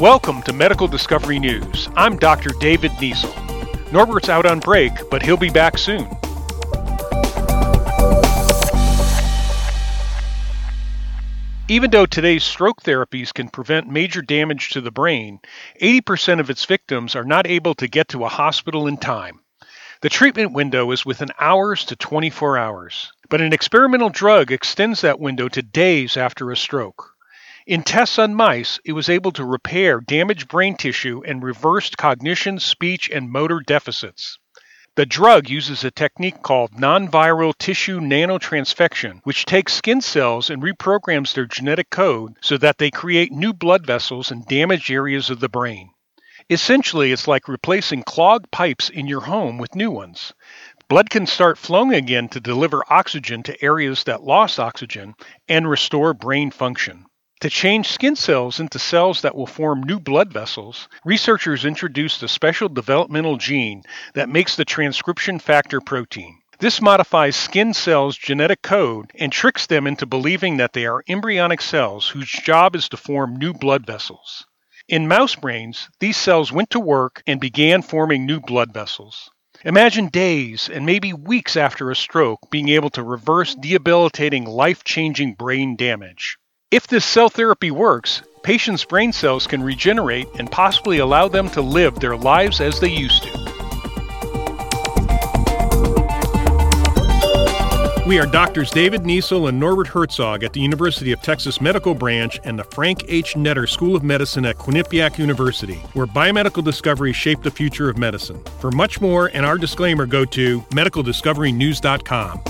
Welcome to Medical Discovery News. I'm Dr. David Niesel. Norbert's out on break, but he'll be back soon. Even though today's stroke therapies can prevent major damage to the brain, 80% of its victims are not able to get to a hospital in time. The treatment window is within hours to 24 hours, but an experimental drug extends that window to days after a stroke. In tests on mice, it was able to repair damaged brain tissue and reversed cognition, speech, and motor deficits. The drug uses a technique called non-viral tissue nanotransfection, which takes skin cells and reprograms their genetic code so that they create new blood vessels in damaged areas of the brain. Essentially, it's like replacing clogged pipes in your home with new ones. Blood can start flowing again to deliver oxygen to areas that lost oxygen and restore brain function. To change skin cells into cells that will form new blood vessels, researchers introduced a special developmental gene that makes the transcription factor protein. This modifies skin cells' genetic code and tricks them into believing that they are embryonic cells whose job is to form new blood vessels. In mouse brains, these cells went to work and began forming new blood vessels. Imagine days and maybe weeks after a stroke being able to reverse debilitating, life changing brain damage. If this cell therapy works, patients' brain cells can regenerate and possibly allow them to live their lives as they used to. We are doctors David Niesel and Norbert Herzog at the University of Texas Medical Branch and the Frank H. Netter School of Medicine at Quinnipiac University, where biomedical discoveries shape the future of medicine. For much more and our disclaimer, go to medicaldiscoverynews.com.